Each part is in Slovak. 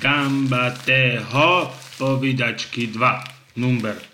Gambateho povídačky 2. Number.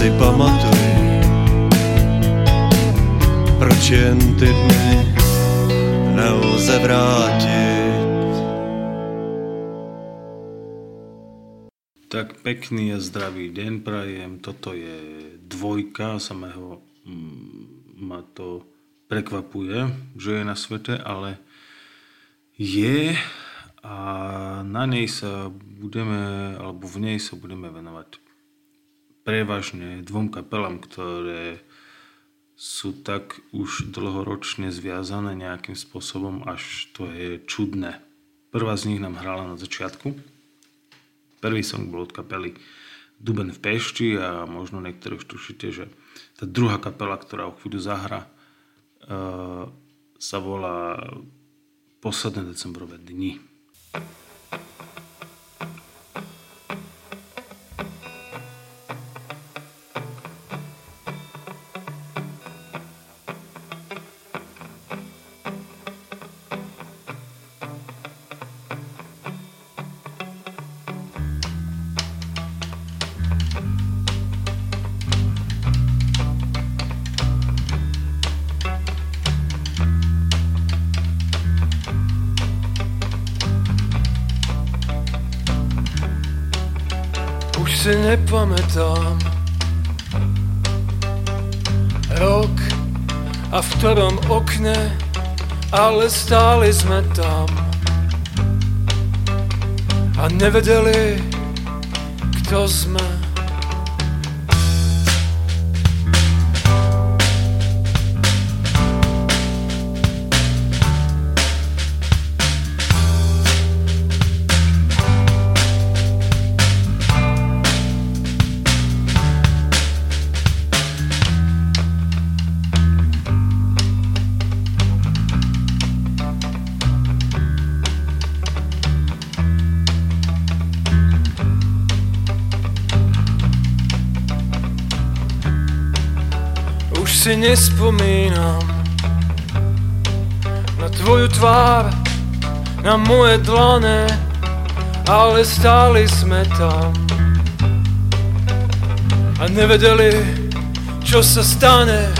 Si pamatuj Proč jen ty dny nelze vrátit Tak pekný a zdravý deň prajem. Toto je dvojka samého mm, ma to prekvapuje, že je na svete, ale je a na nej sa budeme, alebo v nej sa budeme venovať prevažne dvom kapelám, ktoré sú tak už dlhoročne zviazané nejakým spôsobom, až to je čudné. Prvá z nich nám hrala na začiatku, Prvý song bol od kapely Duben v Pešti a možno niektorí už tušíte, že tá druhá kapela, ktorá o chvíľu zahra, uh, sa volá Posledné decembrové dni. si nepamätám Rok a v ktorom okne Ale stáli sme tam. A nevedeli, kto sme si nespomínam na tvoju tvár, na moje dlane, ale stáli sme tam a nevedeli, čo sa stane.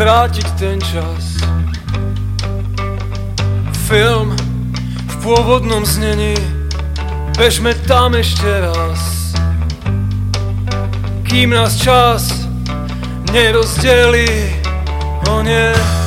Mám chuť vrátiť ten čas. Film v pôvodnom znení Bežme tam ešte raz. Kým nás čas nerozdelí O nie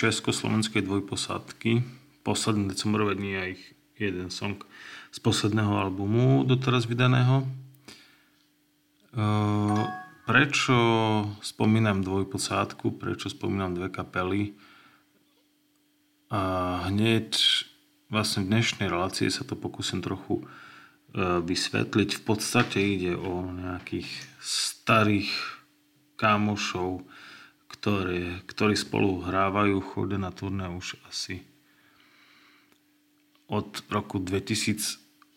československej dvojposádky. Posledné decembrové dni a ich jeden song z posledného albumu doteraz vydaného. Ehm, prečo spomínam dvojposádku, prečo spomínam dve kapely? A hneď vlastne v dnešnej relácii sa to pokúsim trochu e, vysvetliť. V podstate ide o nejakých starých kámošov, ktoré, ktorí spolu hrávajú, chodia na turné už asi od roku 2008.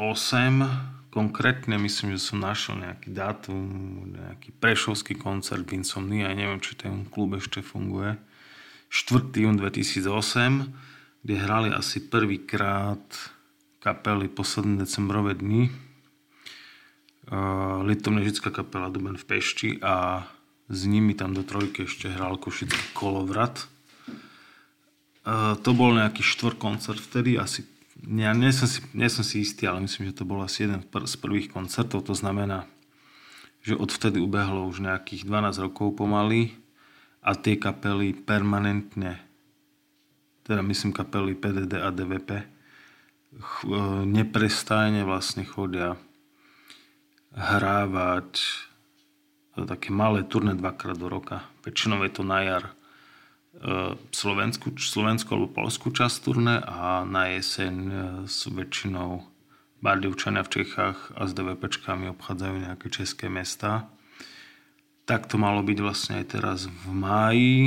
Konkrétne myslím, že som našiel nejaký dátum, nejaký prešovský koncert v Insomni, aj neviem, či ten klub ešte funguje 4. jún 2008, kde hrali asi prvýkrát kapely posledné decembrové dny. Uh, Litovnežická kapela Duben v Pešti a s nimi tam do trojky ešte hral Košický kolovrat. Uh, to bol nejaký štvor koncert vtedy, asi ja nie som, si, nie som si istý, ale myslím, že to bol asi jeden z prvých koncertov, to znamená, že odvtedy ubehlo už nejakých 12 rokov pomaly a tie kapely permanentne, teda myslím kapely PDD a DVP, e, neprestajne vlastne chodia hrávať také malé turné dvakrát do roka. Väčšinou je to na jar e, Slovensku, Slovensku alebo Polskú časť turné a na jeseň e, sú väčšinou Bardivčania v Čechách a s DVPčkami obchádzajú nejaké české mesta. Tak to malo byť vlastne aj teraz v máji,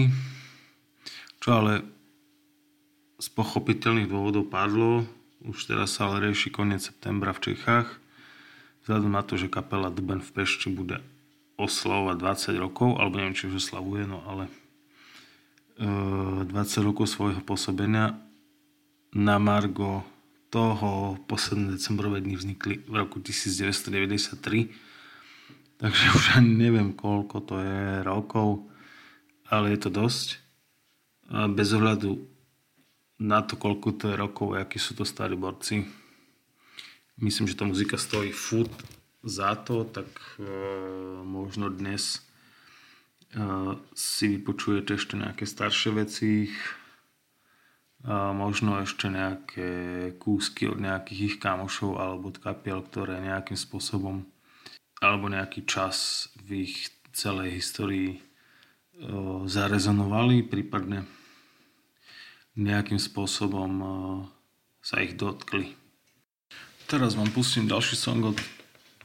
čo ale z pochopiteľných dôvodov padlo. Už teraz sa ale rieši koniec septembra v Čechách. Vzhľadom na to, že kapela Duben v Pešti bude oslavovať 20 rokov, alebo neviem, či už oslavuje, no ale 20 e, rokov svojho pôsobenia na Margo toho posledné decembrové dny vznikli v roku 1993 Takže už ani neviem, koľko to je rokov, ale je to dosť. A bez ohľadu na to, koľko to je rokov, akí sú to starí borci. Myslím, že tá muzika stojí furt za to, tak e, možno dnes e, si vypočujete ešte nejaké staršie veci, a možno ešte nejaké kúsky od nejakých ich kamošov alebo od kapiel, ktoré nejakým spôsobom alebo nejaký čas v ich celej histórii zarezonovali, prípadne nejakým spôsobom sa ich dotkli. Teraz vám pustím ďalší song od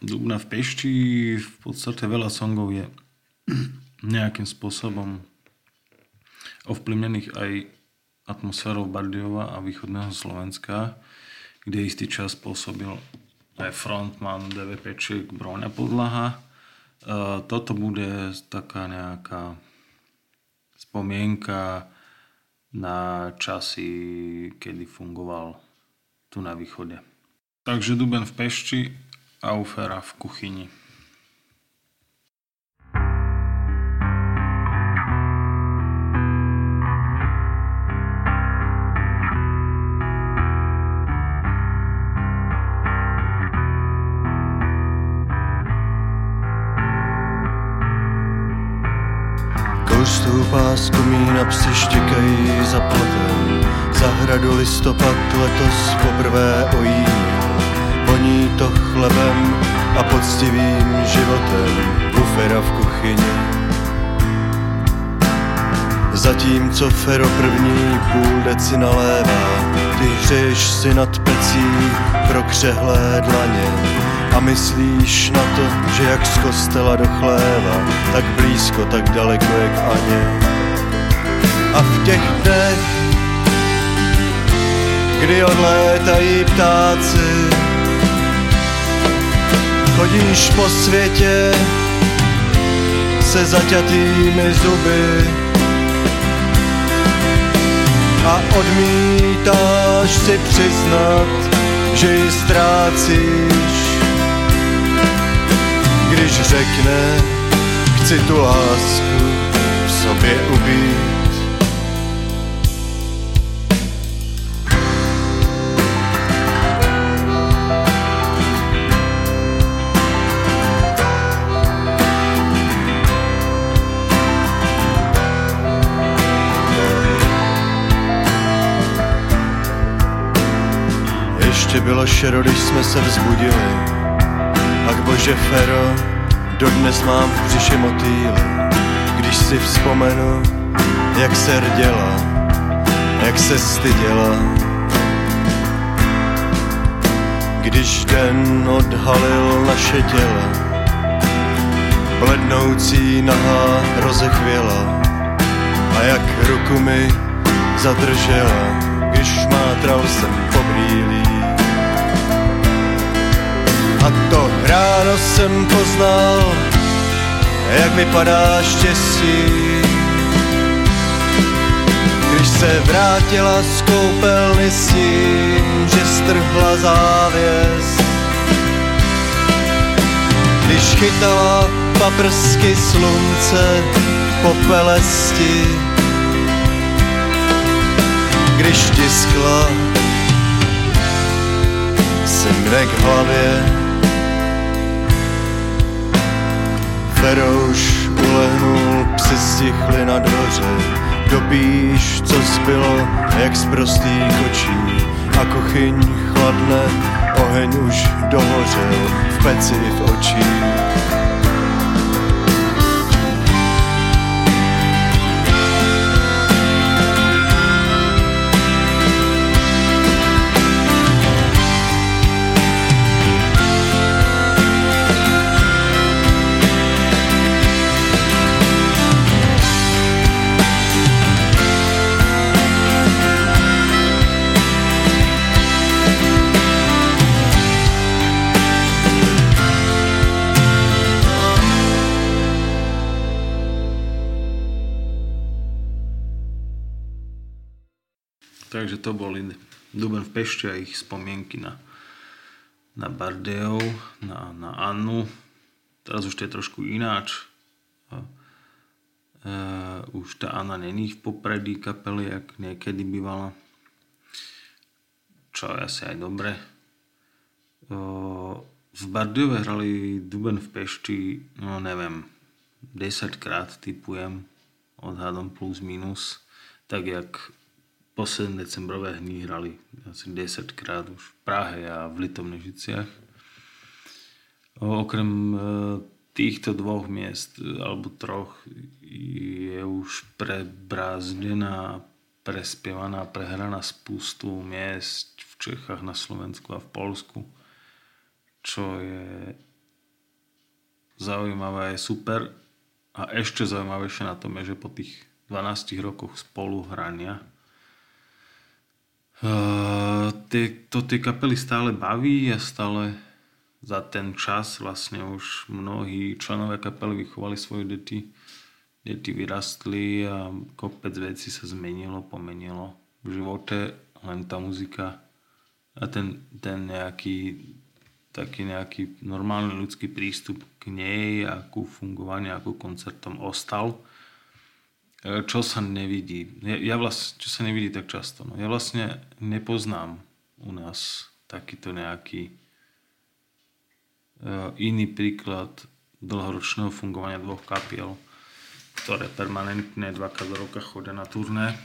Dubna v Pešti. V podstate veľa songov je nejakým spôsobom ovplyvnených aj atmosférou Bardiova a východného Slovenska, kde istý čas pôsobil aj frontman DVPček Broňa Podlaha. E, toto bude taká nejaká spomienka na časy, kedy fungoval tu na východe. Takže Duben v Pešti a Ufera v kuchyni. stoupá z komína, psi štěkají za plotem. Zahradu listopad letos poprvé ojímil. Chlebem a poctivým životem. Bufera v kuchyni. Zatímco Fero první půl deci nalévá, ty hřeješ si nad pecí pro křehlé dlaně a myslíš na to, že jak z kostela do chléva, tak blízko, tak daleko jak Aně. A v těch dnech, kdy odlétají ptáci, chodíš po světě se zaťatými zuby a odmítáš si přiznat, že ji ztrácíš když řekne, chci tu lásku v sobě ubít. Bylo šero, když jsme se vzbudili. Ak bože Fero, dodnes mám v břiše motýly. Když si vzpomenu, jak se rděla, jak se styděla. Když den odhalil naše těla, blednoucí nahá rozechvěla a jak ruku mi zadržela, když mátral jsem po brýlí. A to ráno jsem poznal, jak vypadá štěstí. Když se vrátila z koupelny s tím, že strhla závěs. Když chytala paprsky slunce popelesti. Když tiskla si k hlavě Ferouš ulehnul, psi stichli na dvoře. Dopíš, co zbylo, jak z prostých očí. A kuchyň chladne, oheň už dohořel V peci v očích Takže to boli Duben v Pešti a ich spomienky na, na Bardejov, na, na Annu. Teraz už to je trošku ináč. Uh, už tá Anna není v popredí kapely, jak niekedy bývala. Čo je asi aj dobre. Uh, v Bardejove hrali Duben v Pešti, no neviem, 10 krát typujem, odhadom plus minus, tak jak posledné decembrové hny hrali asi 10 krát už v Prahe a v Litovnežiciach. Okrem e, týchto dvoch miest, e, alebo troch, je už prebrázdená, prespievaná, prehraná spústu miest v Čechách, na Slovensku a v Polsku, čo je zaujímavé, je super. A ešte zaujímavejšie na tom je, že po tých 12 rokoch spolu hrania Tie, to tie kapely stále baví a stále za ten čas vlastne už mnohí členovia kapely vychovali svoje deti. Deti vyrastli a kopec vecí sa zmenilo, pomenilo v živote, len tá muzika a ten, ten nejaký taký nejaký normálny ľudský prístup k nej a ku fungovaniu, ako koncertom ostal čo sa nevidí. Ja, ja vlast, čo sa nevidí tak často. No. Ja vlastne nepoznám u nás takýto nejaký uh, iný príklad dlhoročného fungovania dvoch kapiel, ktoré permanentne dvakrát do roka chodia na turné.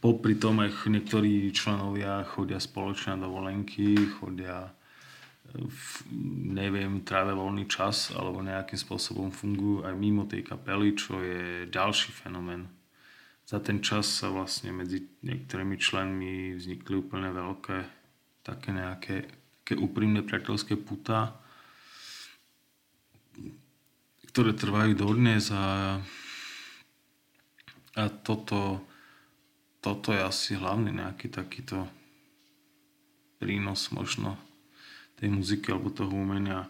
Popri tom aj niektorí členovia chodia spoločne na dovolenky, chodia neviem, trávia voľný čas alebo nejakým spôsobom fungujú aj mimo tej kapely, čo je ďalší fenomén. Za ten čas sa vlastne medzi niektorými členmi vznikli úplne veľké také nejaké také úprimné priateľské puta, ktoré trvajú dodnes a, a toto, toto je asi hlavný nejaký takýto prínos možno tej muziky alebo toho umenia.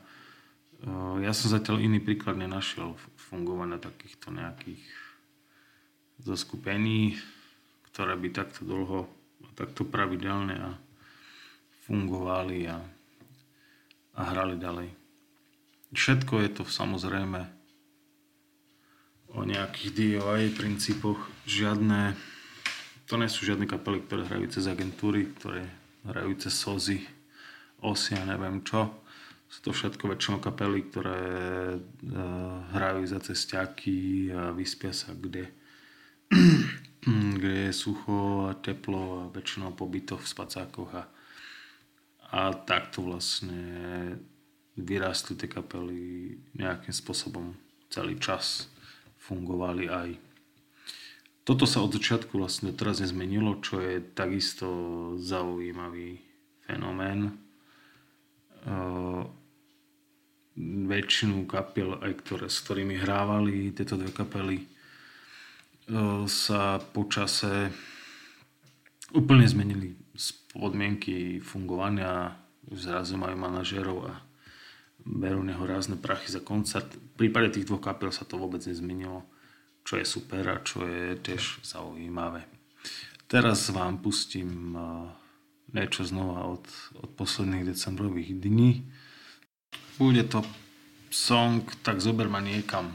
Eh, ja som zatiaľ iný príklad nenašiel fungovania takýchto nejakých zoskupení, ktoré by takto dlho a takto pravidelne a fungovali a, a hrali ďalej. Všetko je to samozrejme o nejakých DIY princípoch. Žiadne, to nie sú žiadne kapely, ktoré hrajú cez agentúry, ktoré hrajú cez sozy, osy a neviem čo. Sú to všetko väčšinou kapely, ktoré uh, hrajú za cestiaky a vyspia sa kde, kde je sucho a teplo a väčšinou pobyto v spacákoch a, a takto vlastne vyrástli tie kapely nejakým spôsobom celý čas fungovali aj. Toto sa od začiatku vlastne teraz nezmenilo, čo je takisto zaujímavý fenomén. Uh, väčšinu kapiel, aj ktoré, s ktorými hrávali tieto dve kapely, uh, sa počase úplne zmenili podmienky fungovania, zrazu majú manažerov a berú neho rázne prachy za koncert. V prípade tých dvoch kapiel sa to vôbec nezmenilo, čo je super a čo je tiež zaujímavé. Teraz vám pustím eh, niečo znova od, od posledných decembrových dní. Bude to song Tak zober ma niekam.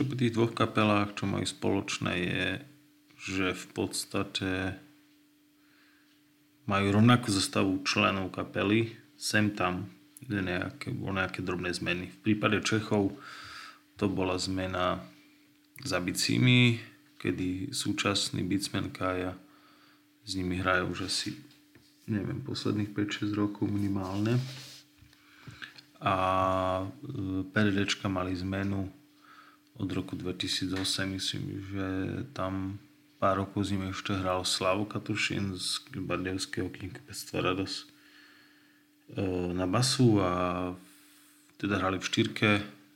ešte po tých dvoch kapelách, čo majú spoločné, je, že v podstate majú rovnakú zostavu členov kapely, sem tam nejaké, nejaké drobné zmeny. V prípade Čechov to bola zmena za bicími, kedy súčasný bicmen Kaja s nimi hrajú už asi, neviem, posledných 5-6 rokov minimálne. A e, PRDčka mali zmenu od roku 2008, myslím, že tam pár rokov s nimi ešte hral Slavo Katušin z Bardejovského knihkupectva Rados e, na basu a teda hrali v štyrke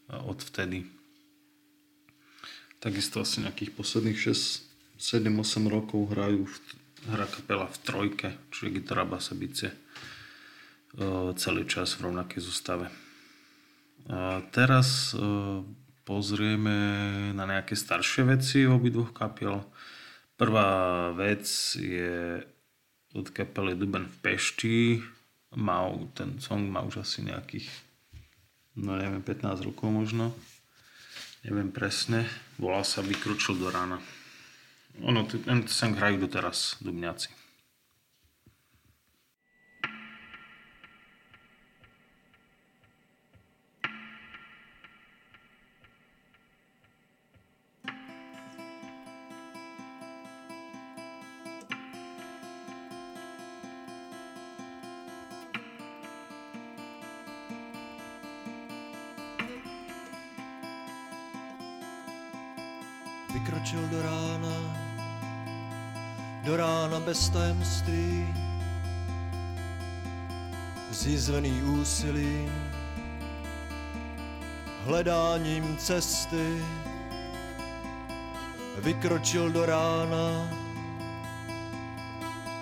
odvtedy. Takisto asi nejakých posledných 6, 7, 8 rokov hrajú v, hra kapela v trojke, čiže gitara, basa, bice e, celý čas v rovnakej zostave. A teraz e, pozrieme na nejaké staršie veci obidvoch kapiel. Prvá vec je od kapely Duben v Pešti. Má, ten song má už asi nejakých no neviem, 15 rokov možno. Neviem presne. Volá sa Vykročil do rána. Ono, ten sem hrajú doteraz Dubňáci. Do rána bez tajemství, zjizvený úsilím, hledáním cesty, vykročil do rána,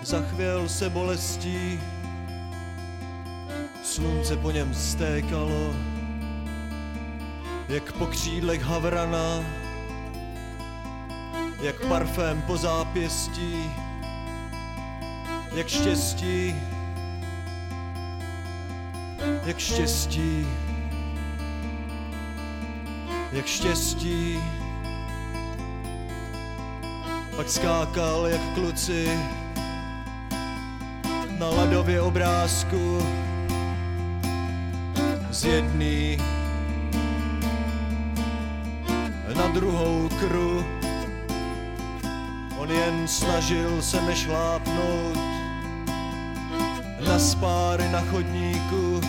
zachvěl se bolestí, slunce po něm stékalo, jak po křídlech havrana, jak parfém po zápěstí, jak štěstí, jak štěstí, jak štěstí. Pak skákal jak kluci na ladově obrázku z jedný na druhou kru On jen snažil se nešlápnout na spáry na chodníku,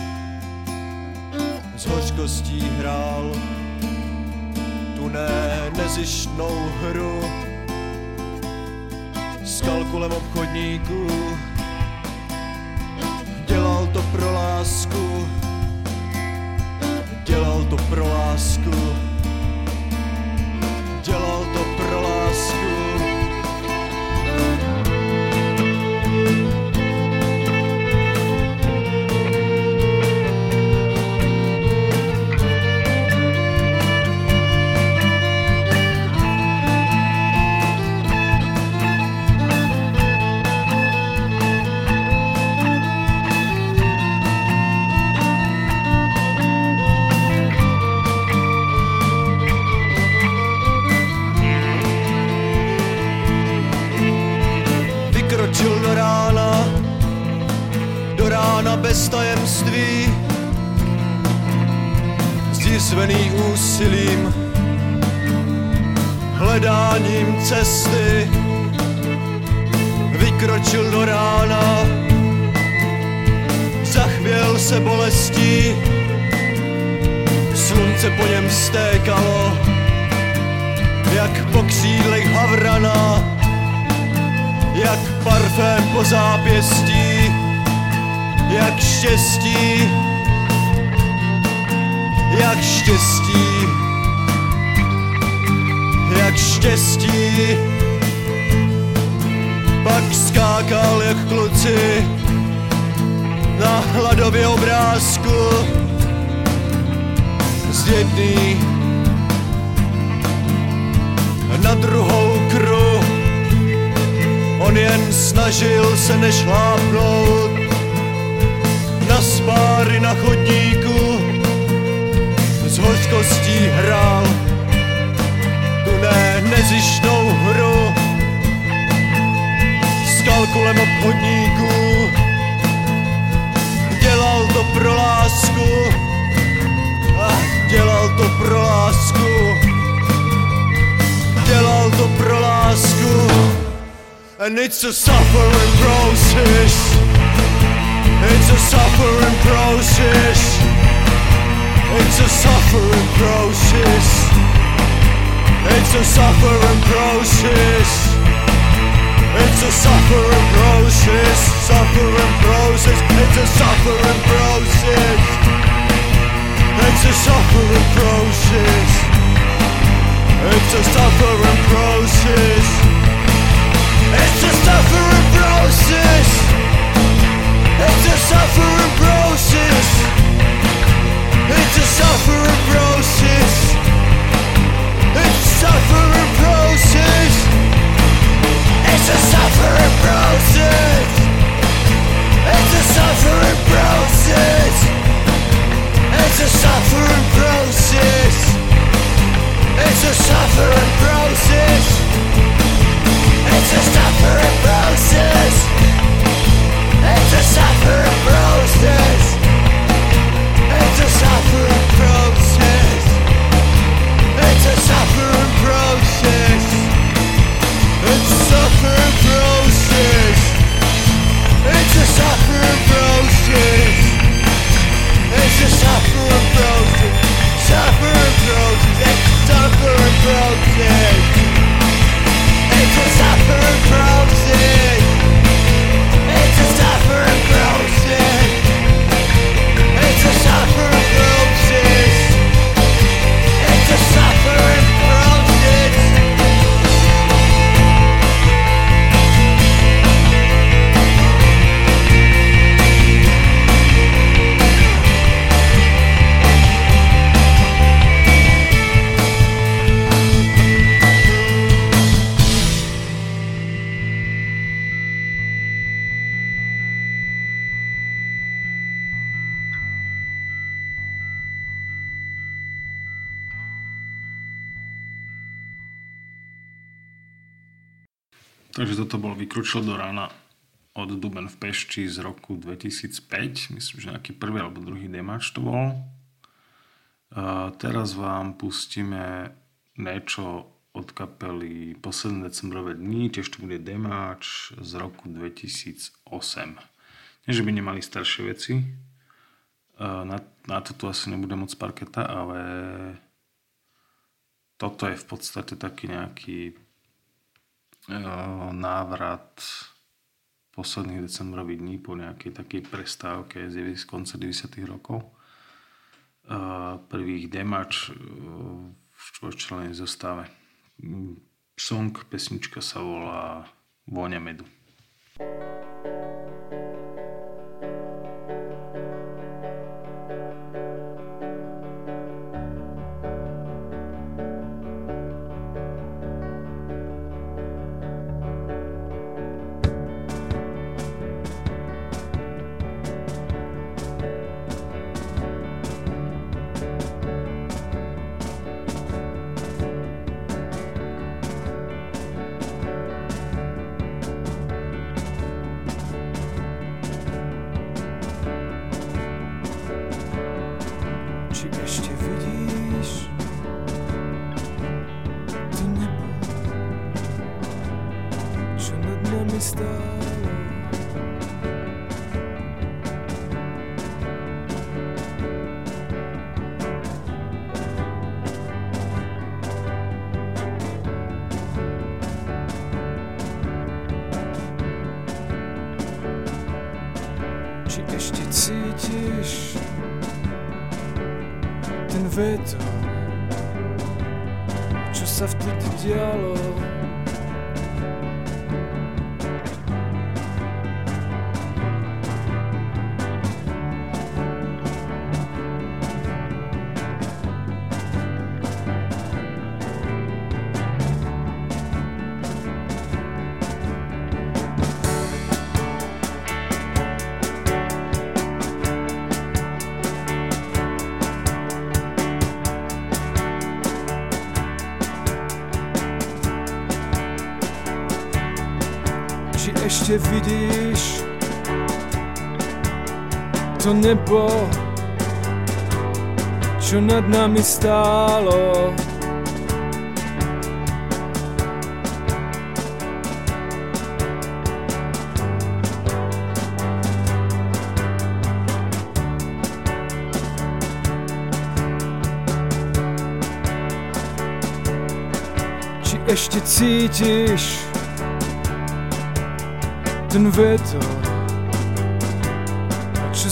s hořkostí hrál tu ne nezištnou hru. S kalkulem obchodníků. Dělal to pro lásku, dělal to pro lásku, úsilím, hledáním cesty, vykročil do rána, zachvěl se bolestí, slunce po něm stékalo, jak po křídlech havrana, jak parfém po zápěstí, jak štěstí, jak štěstí, jak štěstí. Pak skákal jak kluci na hladově obrázku. Z jedný na druhou kruh On jen snažil se nešlápnout na spáry na chodníku, hořkostí hrál tu ne nezištnou hru s kalkulem obchodníků. Dělal to pro lásku, a dělal to pro lásku, dělal to pro lásku And it's a suffering process. It's a suffering process. It's a suffering process. It's a suffering process. It's a suffering process. Suffering process. It's a suffering process. It's a suffering process. It's a suffering process. It's a suffering process. It's a suffering process suffering process. Od Duben v Pešti z roku 2005. Myslím, že nejaký prvý alebo druhý demáč to bol. Teraz vám pustíme niečo od kapely Posledné decembrové dni, tiež to bude demáč z roku 2008. Nie, že by nemali staršie veci, na, na to tu asi nebude moc parketa, ale toto je v podstate taký nejaký eh, návrat posledných decembrových dní po nejakej takej prestávke z konca 90. rokov. Eh, Prvých demač eh, v čvorčelenej zostave. Song, pesnička sa volá Vôňa medu. Či nebo, čo nad nami stálo. Či ešte cítiš ten vetor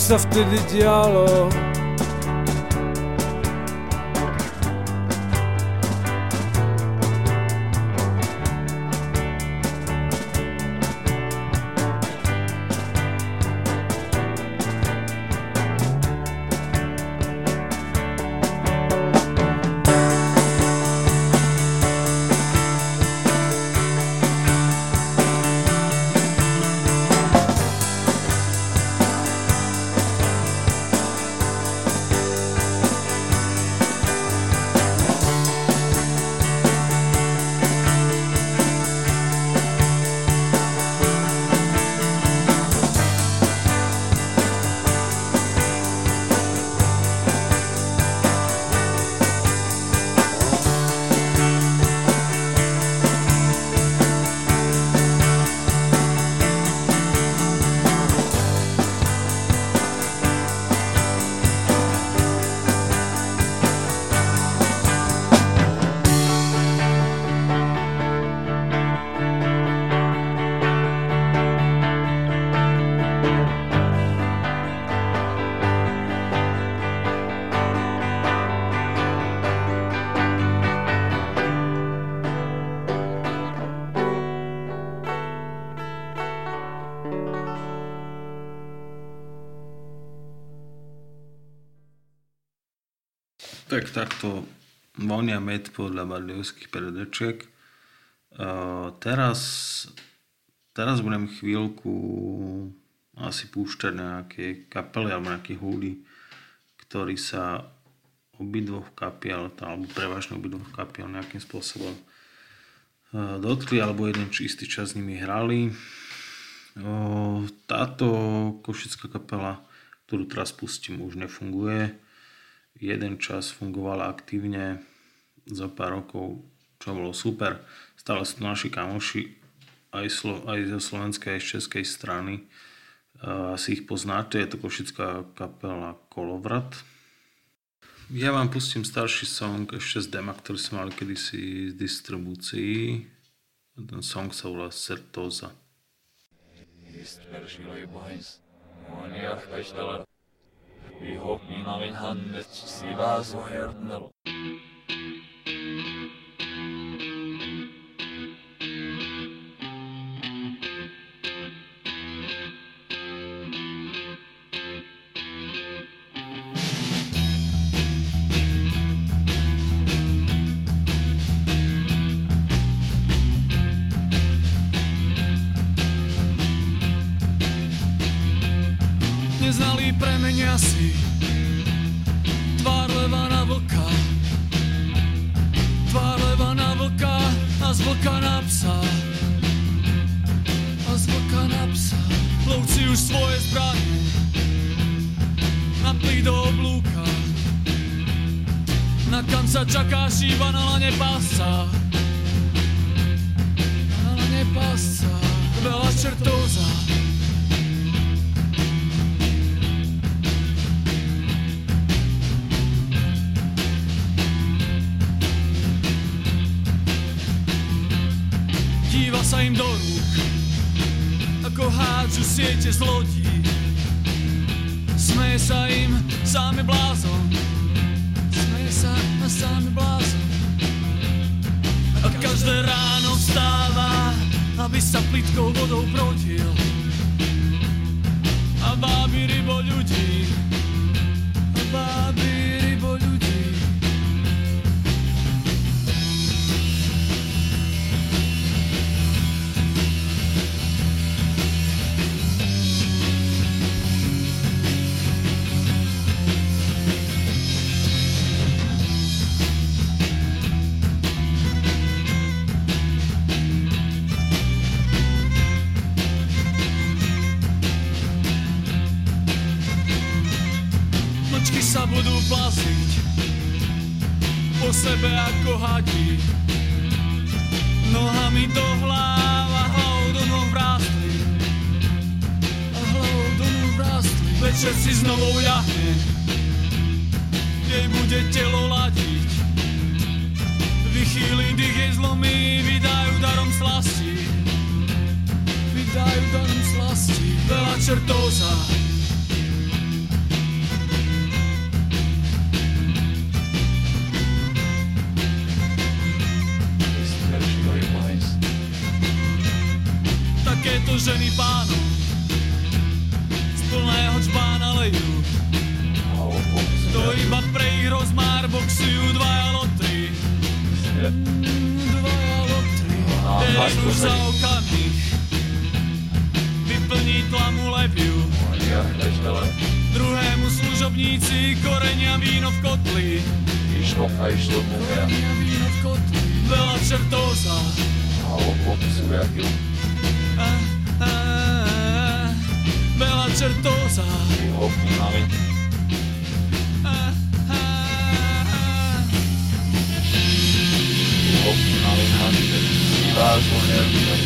sa vtedy dialo takto vonia med podľa bardejovských predačiek. Uh, teraz, teraz budem chvíľku asi púšťať nejaké kapely alebo nejaké húdy, ktorí sa obidvoch kapiel, alebo prevažne obidvoch kapiel nejakým spôsobom uh, dotkli, alebo jeden či istý čas s nimi hrali. Uh, táto košická kapela, ktorú teraz pustím, už nefunguje jeden čas fungovala aktívne za pár rokov, čo bolo super. Stále sú to naši kamoši aj, Slo- aj zo slovenskej, aj z českej strany. Asi ich poznáte, je to košická kapela Kolovrat. Ja vám pustím starší song ešte z dema, ktorý sme mali kedysi z distribúcii. Ten song sa volá Sertoza. Ist Vi hopping av en بحكم من حمدت سبع سحر premenia si Tvár leva na vlka. Tvár leva na vlka A z vlka na psa. A z vlka na psa. Lovci už svoje zbranie Naplí do oblúka. Na kam sa čaká šíva na lane pásca. Na lane pásca. Veľa čertóza sa im do rúk, ako hádžu siete z lodí. Smeje sa im sáme blázon, smeje sa a sáme blázon. A každé ráno vstáva, aby sa plitkou vodou brodil. A báby rybo ľudí, a báby sebe ako hadi. Nohami do hlav a hlavou do noh vrástli. A hlavou do noh vrástli. Večer si znovu jahne, jej bude telo ladiť. Vychýli dých jej zlomí, slasti Vydajú danom slasti Veľa čertov lejú To iba pre ich rozmár boxujú dvaja lotry. Dvaja lotry. Jeden už za okamih Vyplní tlamu lepiu Druhému služobníci korenia víno v kotli. Korenia víno v kotli. Veľa čertov za a, a, Veľa čertov za a, a, a. Len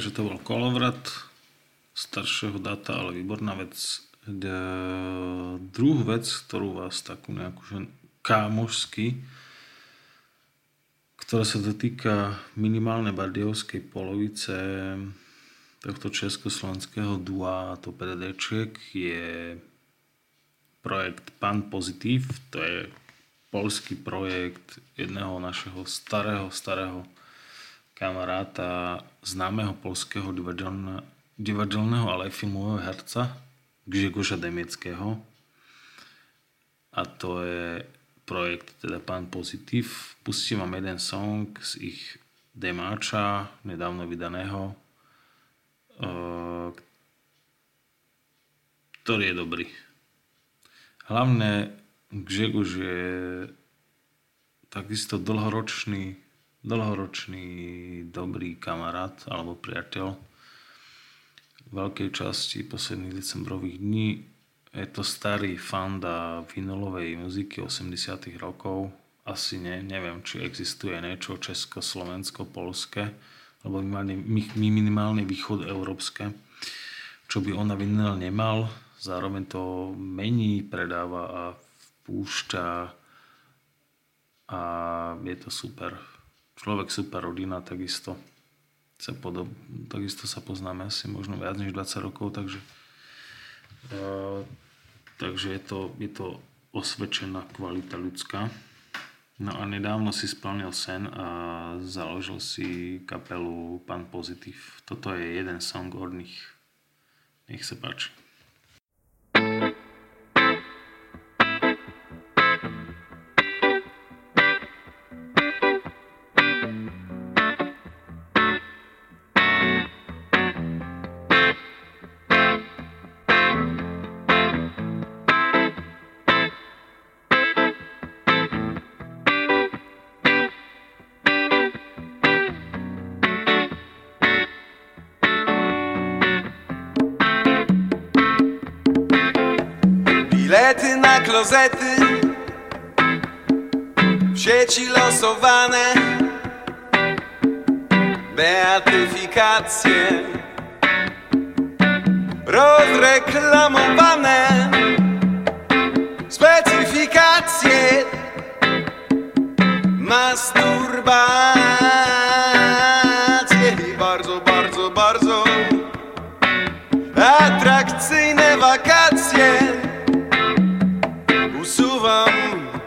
Takže to bol kolovrat staršieho data, ale výborná vec. D- druhú vec, ktorú vás takú nejakú že kámošsky, ktorá sa dotýka minimálnej bardiovskej polovice tohto československého dua to PDDček je projekt Pan Pozitív, to je polský projekt jedného našeho starého, starého kamaráta, známeho polského divadelného, divadelného, ale aj filmového herca, Grzegorza Demického. A to je projekt, teda Pán Pozitív. Pustím vám jeden song z ich demáča, nedávno vydaného, eh, ktorý je dobrý. Hlavne Grzegorz je takisto dlhoročný, dlhoročný dobrý kamarát alebo priateľ. veľkej časti posledných decembrových dní. Je to starý fanda vinylovej muziky 80 rokov. Asi ne, neviem, či existuje niečo česko-slovensko-polské, alebo minimálne východ európske, čo by ona vinyl nemal. Zároveň to mení, predáva a púšťa a je to super. Človek super, rodina takisto sa, podob, takisto sa poznáme asi možno viac než 20 rokov, takže, uh, takže je, to, je to osvedčená kvalita ľudská. No a nedávno si splnil sen a založil si kapelu Pan Pozitív. Toto je jeden song od nich. Nech sa páči. Klozety. W sieci losowane beatyfikacje. Rozreklamowane specyfikacje. Masturbacje move on.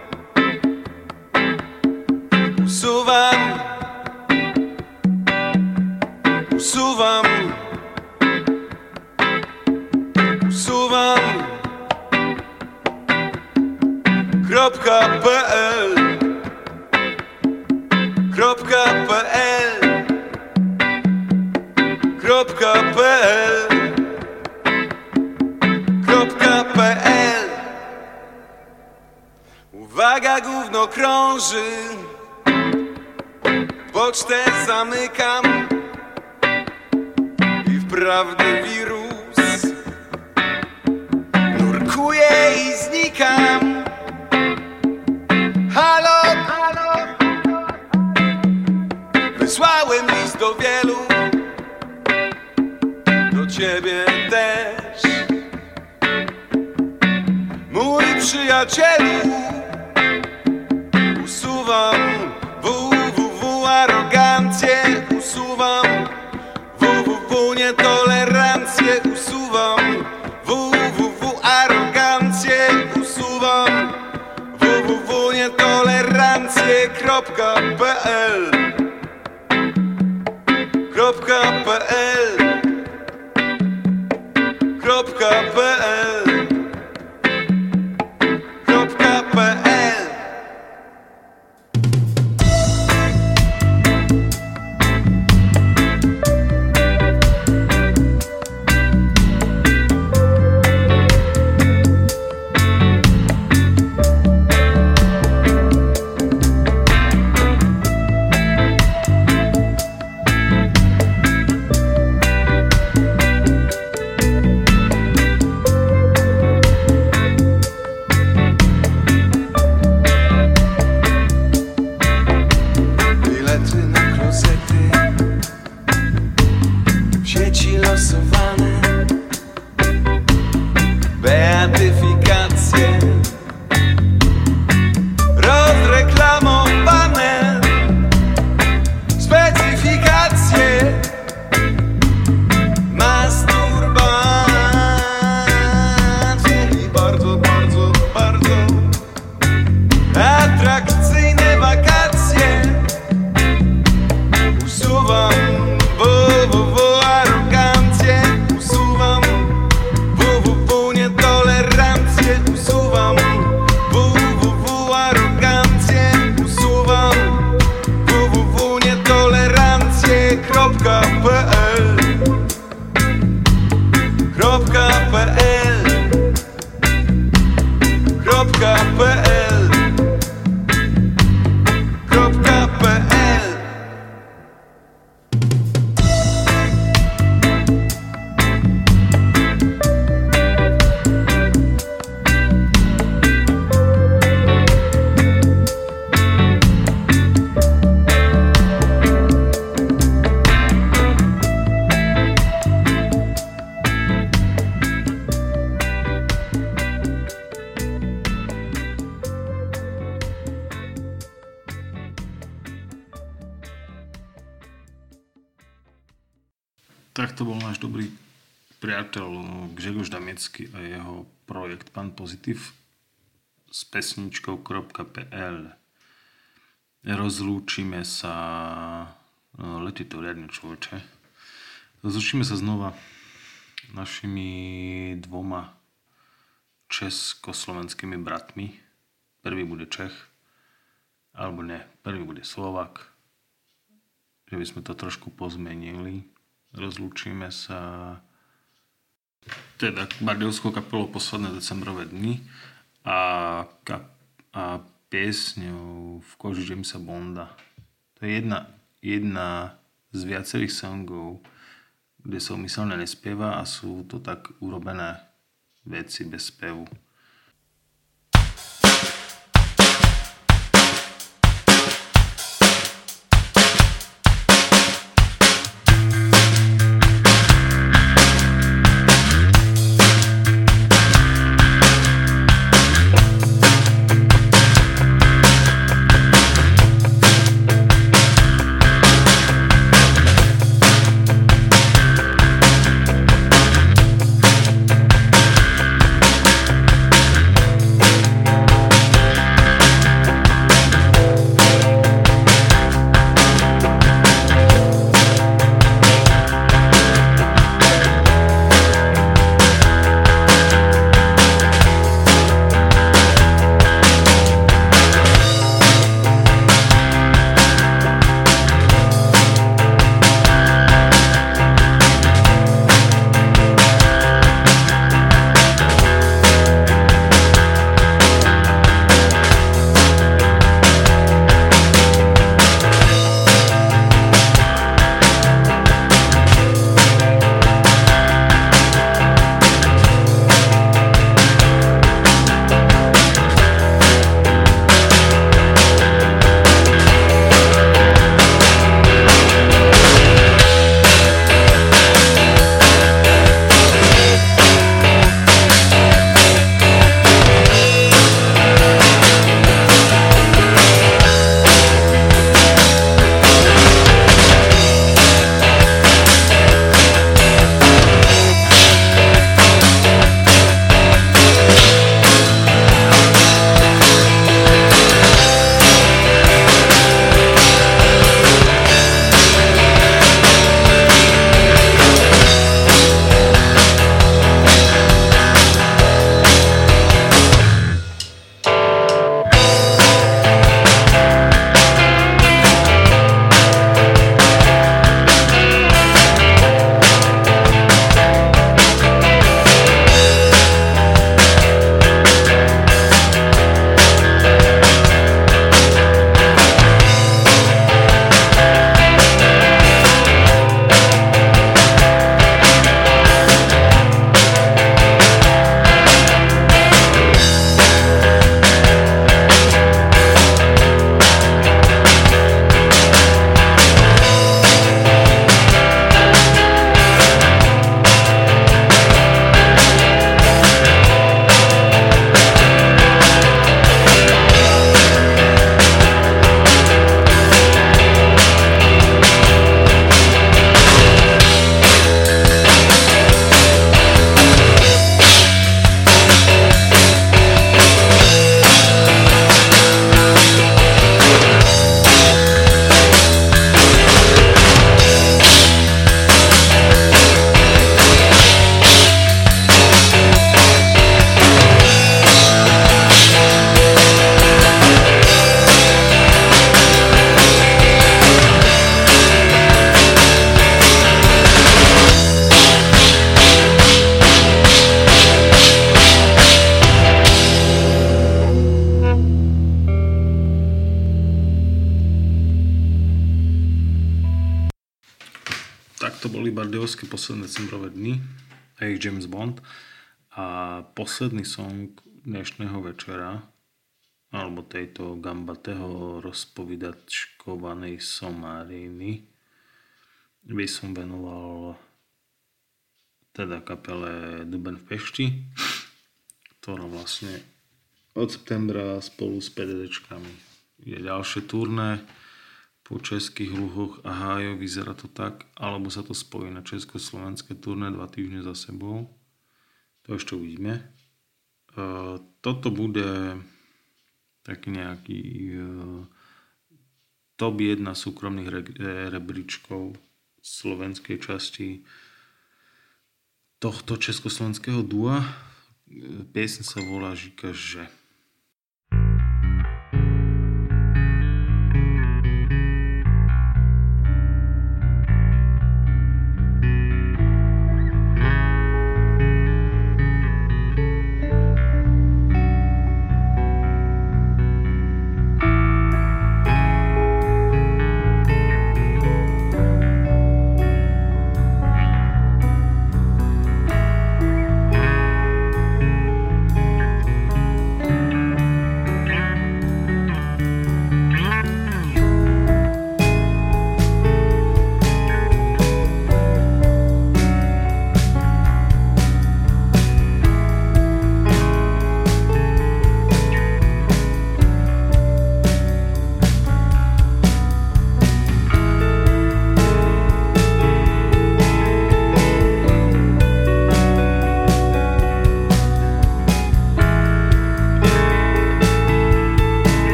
pesničkou.pl Rozlúčime sa no, letí to riadne človeče Rozlúčime sa znova našimi dvoma československými bratmi. Prvý bude Čech, alebo ne, prvý bude Slovak, že by sme to trošku pozmenili. Rozlúčime sa teda Bardiovskou kapelou posledné decembrové dny a, kap, a piesňou v koži Jamesa Bonda. To je jedna, jedna z viacerých songov, kde sa umyselne nespieva a sú to tak urobené veci bez spevu. Bardiovské posledné decembrové dny a James Bond. A posledný song dnešného večera alebo tejto gambatého rozpovidačkovanej somáriny by som venoval teda kapele Duben v Pešti, ktorá vlastne od septembra spolu s PDDčkami je ďalšie turné, po českých luhoch a hájo, vyzerá to tak, alebo sa to spojí na československé turné dva týždne za sebou. To ešte uvidíme. E, toto bude taký nejaký e, top 1 súkromných rebríčkov slovenskej časti tohto československého dua. Piesň sa volá Žika, že...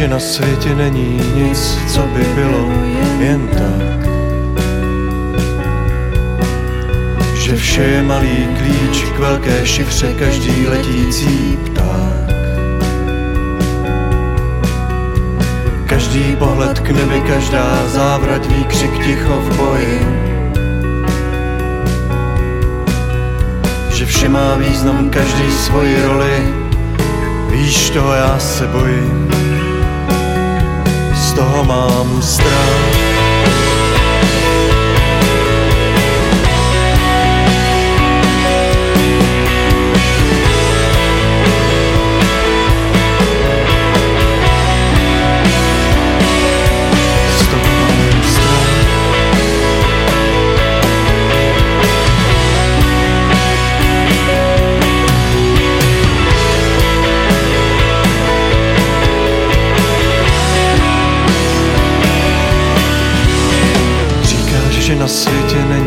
že na světě není nic, co by bylo jen tak. Že vše je malý klíč k velké šifře, každý letící pták. Každý pohled k nebi, každá závrat, výkřik ticho v boji. Že vše má význam, každý svoji roli, víš toho já se bojím stomām strauji. Z toho mám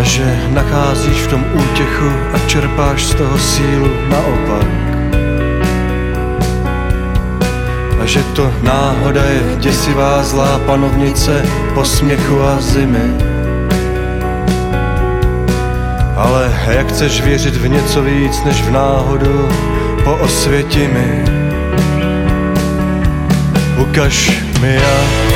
strach. nacházíš v tom útěchu a čerpáš z toho sílu naopak. A že to náhoda je děsivá zlá panovnice posměchu a zimy. Ale jak chceš věřit v něco víc než v náhodu, po osvěti mi. Ukaž mi jak.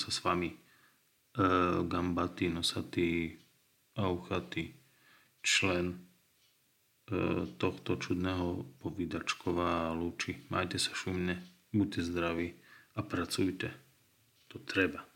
Sa s vami e, Gambati, nosatý, auchatý člen e, tohto čudného povídačková lúči. Majte sa šumne, buďte zdraví a pracujte. To treba.